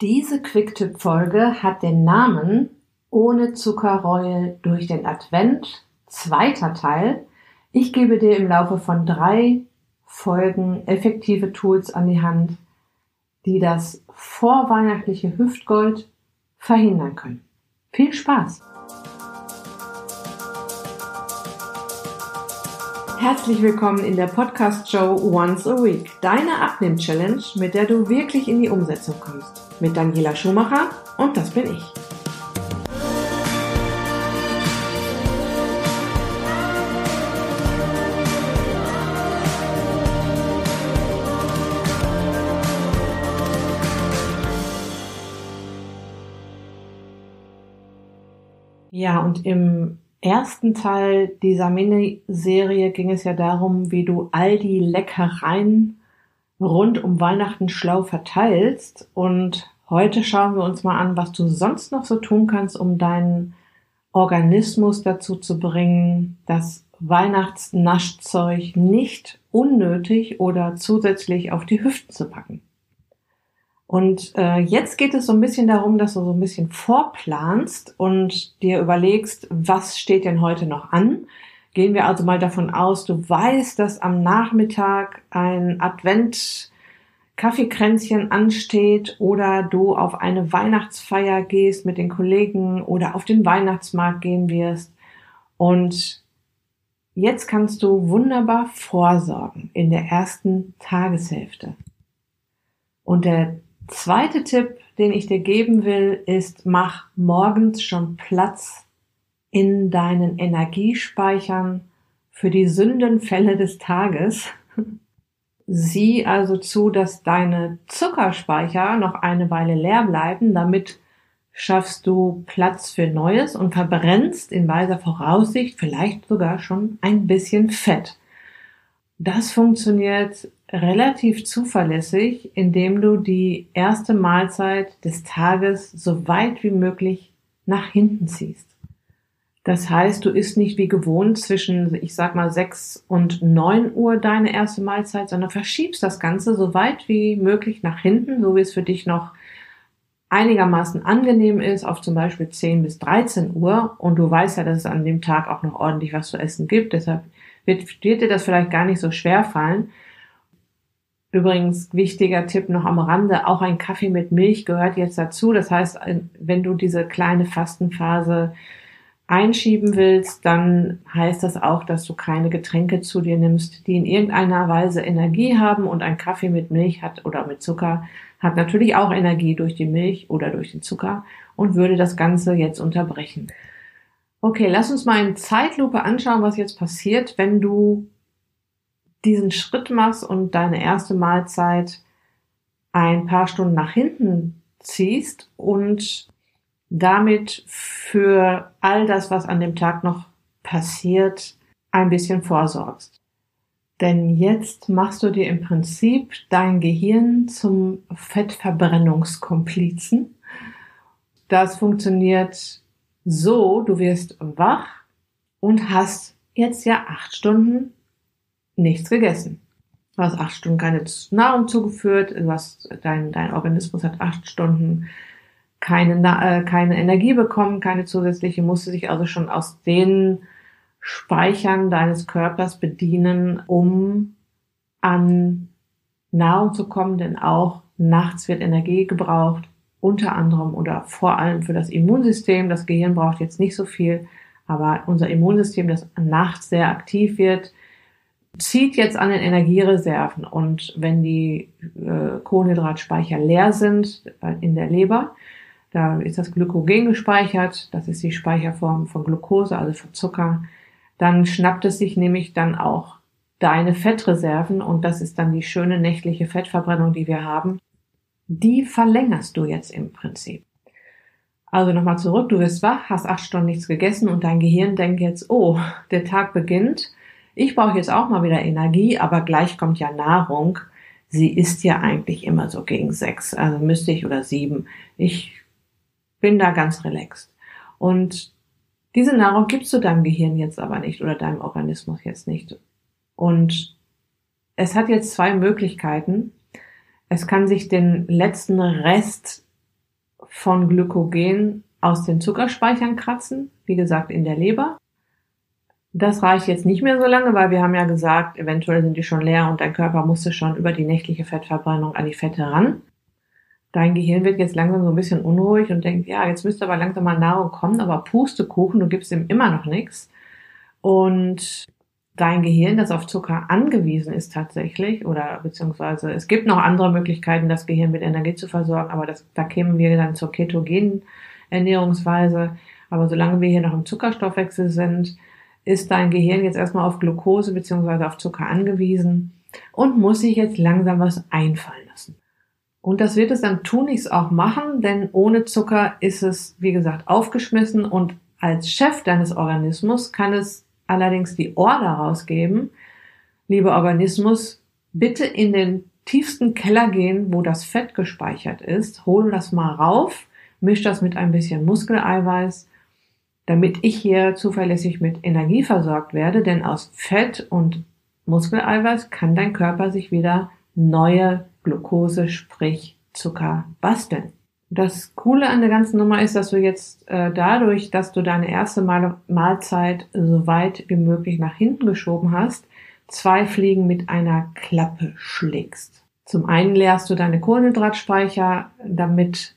Diese Quicktip-Folge hat den Namen Ohne Zuckerreue durch den Advent, zweiter Teil. Ich gebe dir im Laufe von drei Folgen effektive Tools an die Hand, die das vorweihnachtliche Hüftgold verhindern können. Viel Spaß! Herzlich willkommen in der Podcast-Show Once a Week, deine Abnehm-Challenge, mit der du wirklich in die Umsetzung kommst. Mit Daniela Schumacher und das bin ich. Ja, und im ersten Teil dieser Miniserie ging es ja darum, wie du all die Leckereien rund um Weihnachten schlau verteilst. Und heute schauen wir uns mal an, was du sonst noch so tun kannst, um deinen Organismus dazu zu bringen, das Weihnachtsnaschzeug nicht unnötig oder zusätzlich auf die Hüften zu packen. Und äh, jetzt geht es so ein bisschen darum, dass du so ein bisschen vorplanst und dir überlegst, was steht denn heute noch an. Gehen wir also mal davon aus, du weißt, dass am Nachmittag ein Advent Kaffeekränzchen ansteht oder du auf eine Weihnachtsfeier gehst mit den Kollegen oder auf den Weihnachtsmarkt gehen wirst. Und jetzt kannst du wunderbar vorsorgen in der ersten Tageshälfte. Und der zweite Tipp, den ich dir geben will, ist, mach morgens schon Platz in deinen Energiespeichern für die Sündenfälle des Tages. Sieh also zu, dass deine Zuckerspeicher noch eine Weile leer bleiben, damit schaffst du Platz für Neues und verbrennst in weiser Voraussicht vielleicht sogar schon ein bisschen Fett. Das funktioniert relativ zuverlässig, indem du die erste Mahlzeit des Tages so weit wie möglich nach hinten ziehst. Das heißt, du isst nicht wie gewohnt zwischen, ich sag mal, sechs und neun Uhr deine erste Mahlzeit, sondern verschiebst das Ganze so weit wie möglich nach hinten, so wie es für dich noch einigermaßen angenehm ist, auf zum Beispiel 10 bis 13 Uhr. Und du weißt ja, dass es an dem Tag auch noch ordentlich was zu essen gibt. Deshalb wird, wird dir das vielleicht gar nicht so schwer fallen. Übrigens, wichtiger Tipp noch am Rande, auch ein Kaffee mit Milch gehört jetzt dazu. Das heißt, wenn du diese kleine Fastenphase einschieben willst, dann heißt das auch, dass du keine Getränke zu dir nimmst, die in irgendeiner Weise Energie haben und ein Kaffee mit Milch hat oder mit Zucker hat natürlich auch Energie durch die Milch oder durch den Zucker und würde das Ganze jetzt unterbrechen. Okay, lass uns mal in Zeitlupe anschauen, was jetzt passiert, wenn du diesen Schritt machst und deine erste Mahlzeit ein paar Stunden nach hinten ziehst und damit für all das, was an dem Tag noch passiert, ein bisschen vorsorgst. Denn jetzt machst du dir im Prinzip dein Gehirn zum Fettverbrennungskomplizen. Das funktioniert so, du wirst wach und hast jetzt ja acht Stunden nichts gegessen. Du hast acht Stunden keine Nahrung zugeführt, du hast, dein, dein Organismus hat acht Stunden keine, äh, keine Energie bekommen, keine zusätzliche, musste sich also schon aus den Speichern deines Körpers bedienen, um an Nahrung zu kommen, denn auch nachts wird Energie gebraucht, unter anderem oder vor allem für das Immunsystem. Das Gehirn braucht jetzt nicht so viel, aber unser Immunsystem, das nachts sehr aktiv wird, zieht jetzt an den Energiereserven und wenn die äh, Kohlenhydratspeicher leer sind äh, in der Leber, da ist das Glykogen gespeichert, das ist die Speicherform von Glucose, also von Zucker, dann schnappt es sich nämlich dann auch deine Fettreserven und das ist dann die schöne nächtliche Fettverbrennung, die wir haben. Die verlängerst du jetzt im Prinzip. Also nochmal zurück, du wirst wach, hast acht Stunden nichts gegessen und dein Gehirn denkt jetzt, oh, der Tag beginnt ich brauche jetzt auch mal wieder Energie, aber gleich kommt ja Nahrung. Sie ist ja eigentlich immer so gegen sechs, also müsste ich oder sieben. Ich bin da ganz relaxed. Und diese Nahrung gibst du deinem Gehirn jetzt aber nicht oder deinem Organismus jetzt nicht. Und es hat jetzt zwei Möglichkeiten. Es kann sich den letzten Rest von Glykogen aus den Zuckerspeichern kratzen, wie gesagt in der Leber. Das reicht jetzt nicht mehr so lange, weil wir haben ja gesagt, eventuell sind die schon leer und dein Körper musste schon über die nächtliche Fettverbrennung an die Fette ran. Dein Gehirn wird jetzt langsam so ein bisschen unruhig und denkt, ja, jetzt müsste aber langsam mal Nahrung kommen, aber Pustekuchen, du gibst ihm immer noch nichts. Und dein Gehirn, das auf Zucker angewiesen ist tatsächlich, oder beziehungsweise es gibt noch andere Möglichkeiten, das Gehirn mit Energie zu versorgen, aber das, da kämen wir dann zur ketogenen Ernährungsweise. Aber solange wir hier noch im Zuckerstoffwechsel sind, ist dein Gehirn jetzt erstmal auf Glucose beziehungsweise auf Zucker angewiesen und muss sich jetzt langsam was einfallen. Und das wird es dann tunlichst auch machen, denn ohne Zucker ist es, wie gesagt, aufgeschmissen und als Chef deines Organismus kann es allerdings die Order rausgeben, lieber Organismus, bitte in den tiefsten Keller gehen, wo das Fett gespeichert ist, hol das mal rauf, misch das mit ein bisschen Muskeleiweiß, damit ich hier zuverlässig mit Energie versorgt werde, denn aus Fett und Muskeleiweiß kann dein Körper sich wieder neue Glucose, sprich Zucker basteln. Das Coole an der ganzen Nummer ist, dass du jetzt äh, dadurch, dass du deine erste Mal Mahlzeit so weit wie möglich nach hinten geschoben hast, zwei Fliegen mit einer Klappe schlägst. Zum einen leerst du deine Kohlenhydratspeicher, damit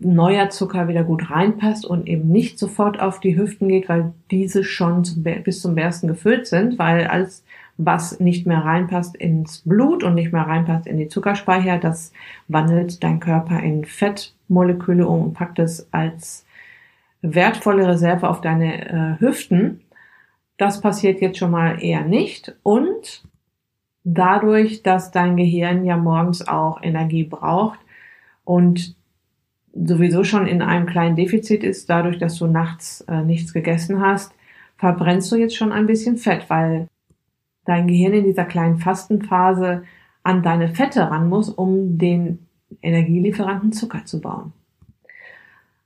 neuer Zucker wieder gut reinpasst und eben nicht sofort auf die Hüften geht, weil diese schon zum, bis zum Bersten gefüllt sind, weil alles was nicht mehr reinpasst ins Blut und nicht mehr reinpasst in die Zuckerspeicher, das wandelt dein Körper in Fettmoleküle um und packt es als wertvolle Reserve auf deine äh, Hüften. Das passiert jetzt schon mal eher nicht und dadurch, dass dein Gehirn ja morgens auch Energie braucht und sowieso schon in einem kleinen Defizit ist, dadurch, dass du nachts äh, nichts gegessen hast, verbrennst du jetzt schon ein bisschen Fett, weil dein Gehirn in dieser kleinen Fastenphase an deine Fette ran muss, um den Energielieferanten Zucker zu bauen.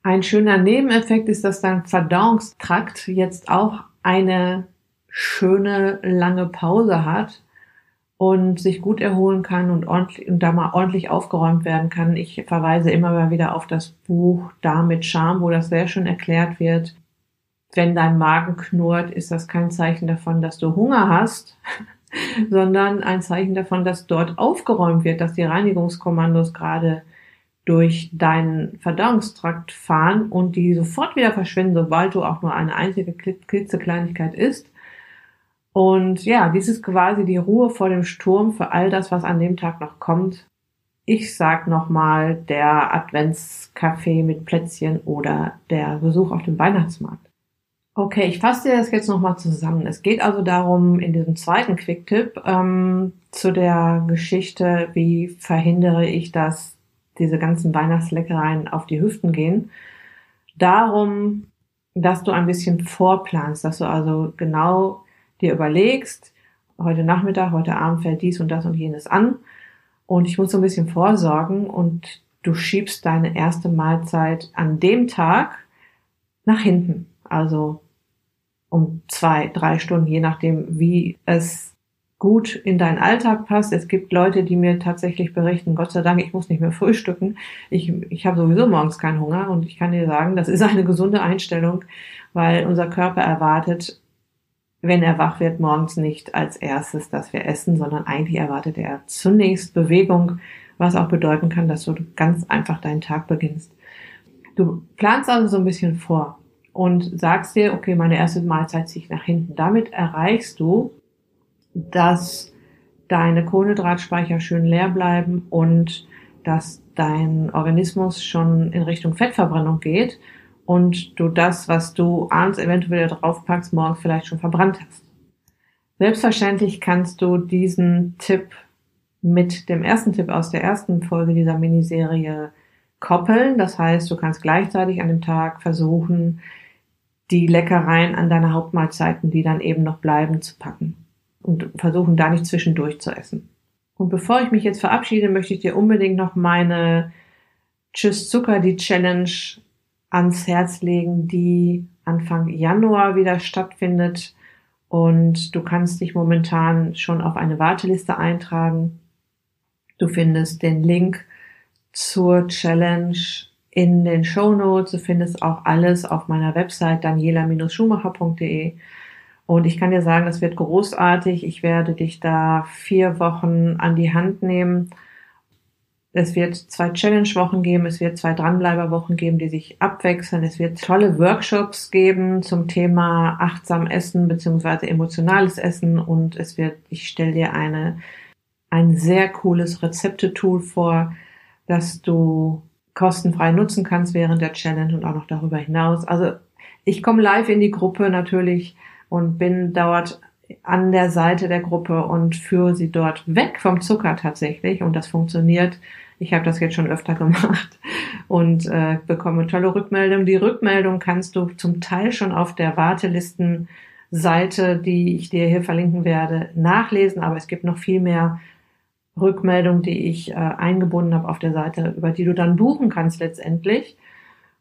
Ein schöner Nebeneffekt ist, dass dein Verdauungstrakt jetzt auch eine schöne lange Pause hat und sich gut erholen kann und ordentlich und da mal ordentlich aufgeräumt werden kann. Ich verweise immer mal wieder auf das Buch Darm mit Charme, wo das sehr schön erklärt wird, wenn dein Magen knurrt, ist das kein Zeichen davon, dass du Hunger hast, sondern ein Zeichen davon, dass dort aufgeräumt wird, dass die Reinigungskommandos gerade durch deinen Verdauungstrakt fahren und die sofort wieder verschwinden, sobald du auch nur eine einzige klitzekleinigkeit isst. Und ja, dies ist quasi die Ruhe vor dem Sturm für all das, was an dem Tag noch kommt. Ich sag nochmal der Adventskaffee mit Plätzchen oder der Besuch auf dem Weihnachtsmarkt. Okay, ich fasse dir das jetzt nochmal zusammen. Es geht also darum, in diesem zweiten Quick-Tipp ähm, zu der Geschichte, wie verhindere ich, dass diese ganzen Weihnachtsleckereien auf die Hüften gehen. Darum, dass du ein bisschen vorplanst, dass du also genau dir überlegst, heute Nachmittag, heute Abend fällt dies und das und jenes an und ich muss so ein bisschen vorsorgen und du schiebst deine erste Mahlzeit an dem Tag nach hinten. Also um zwei, drei Stunden, je nachdem, wie es gut in deinen Alltag passt. Es gibt Leute, die mir tatsächlich berichten, Gott sei Dank, ich muss nicht mehr frühstücken. Ich, ich habe sowieso morgens keinen Hunger und ich kann dir sagen, das ist eine gesunde Einstellung, weil unser Körper erwartet, wenn er wach wird, morgens nicht als erstes, dass wir essen, sondern eigentlich erwartet er zunächst Bewegung, was auch bedeuten kann, dass du ganz einfach deinen Tag beginnst. Du planst also so ein bisschen vor und sagst dir, okay, meine erste Mahlzeit ziehe ich nach hinten. Damit erreichst du, dass deine Kohlenhydratspeicher schön leer bleiben und dass dein Organismus schon in Richtung Fettverbrennung geht und du das, was du abends eventuell draufpackst, morgens vielleicht schon verbrannt hast. Selbstverständlich kannst du diesen Tipp mit dem ersten Tipp aus der ersten Folge dieser Miniserie koppeln. Das heißt, du kannst gleichzeitig an dem Tag versuchen, die Leckereien an deine Hauptmahlzeiten, die dann eben noch bleiben, zu packen und versuchen da nicht zwischendurch zu essen. Und bevor ich mich jetzt verabschiede, möchte ich dir unbedingt noch meine Tschüss Zucker, die Challenge ans Herz legen, die Anfang Januar wieder stattfindet. Und du kannst dich momentan schon auf eine Warteliste eintragen. Du findest den Link zur Challenge in den Show Notes. Du findest auch alles auf meiner Website daniela-schumacher.de. Und ich kann dir sagen, es wird großartig. Ich werde dich da vier Wochen an die Hand nehmen. Es wird zwei Challenge-Wochen geben, es wird zwei Dranbleiber-Wochen geben, die sich abwechseln. Es wird tolle Workshops geben zum Thema achtsam Essen beziehungsweise emotionales Essen und es wird, ich stelle dir eine, ein sehr cooles Rezeptetool vor, das du kostenfrei nutzen kannst während der Challenge und auch noch darüber hinaus. Also ich komme live in die Gruppe natürlich und bin dort an der Seite der Gruppe und führe sie dort weg vom Zucker tatsächlich. Und das funktioniert. Ich habe das jetzt schon öfter gemacht und äh, bekomme tolle Rückmeldungen. Die Rückmeldung kannst du zum Teil schon auf der Wartelistenseite, die ich dir hier verlinken werde, nachlesen. Aber es gibt noch viel mehr Rückmeldungen, die ich äh, eingebunden habe auf der Seite, über die du dann buchen kannst letztendlich.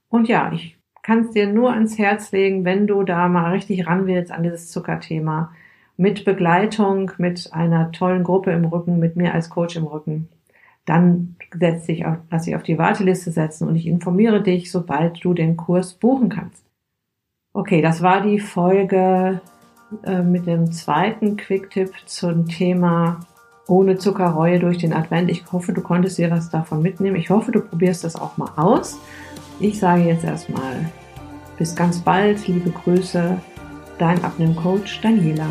Und ja, ich kann es dir nur ans Herz legen, wenn du da mal richtig ran willst an dieses Zuckerthema. Mit Begleitung, mit einer tollen Gruppe im Rücken, mit mir als Coach im Rücken. Dann setz dich auf, lass dich auf die Warteliste setzen und ich informiere dich, sobald du den Kurs buchen kannst. Okay, das war die Folge äh, mit dem zweiten Quick-Tipp zum Thema ohne Zuckerreue durch den Advent. Ich hoffe, du konntest dir was davon mitnehmen. Ich hoffe, du probierst das auch mal aus. Ich sage jetzt erstmal bis ganz bald, liebe Grüße, dein Abnehmcoach Daniela.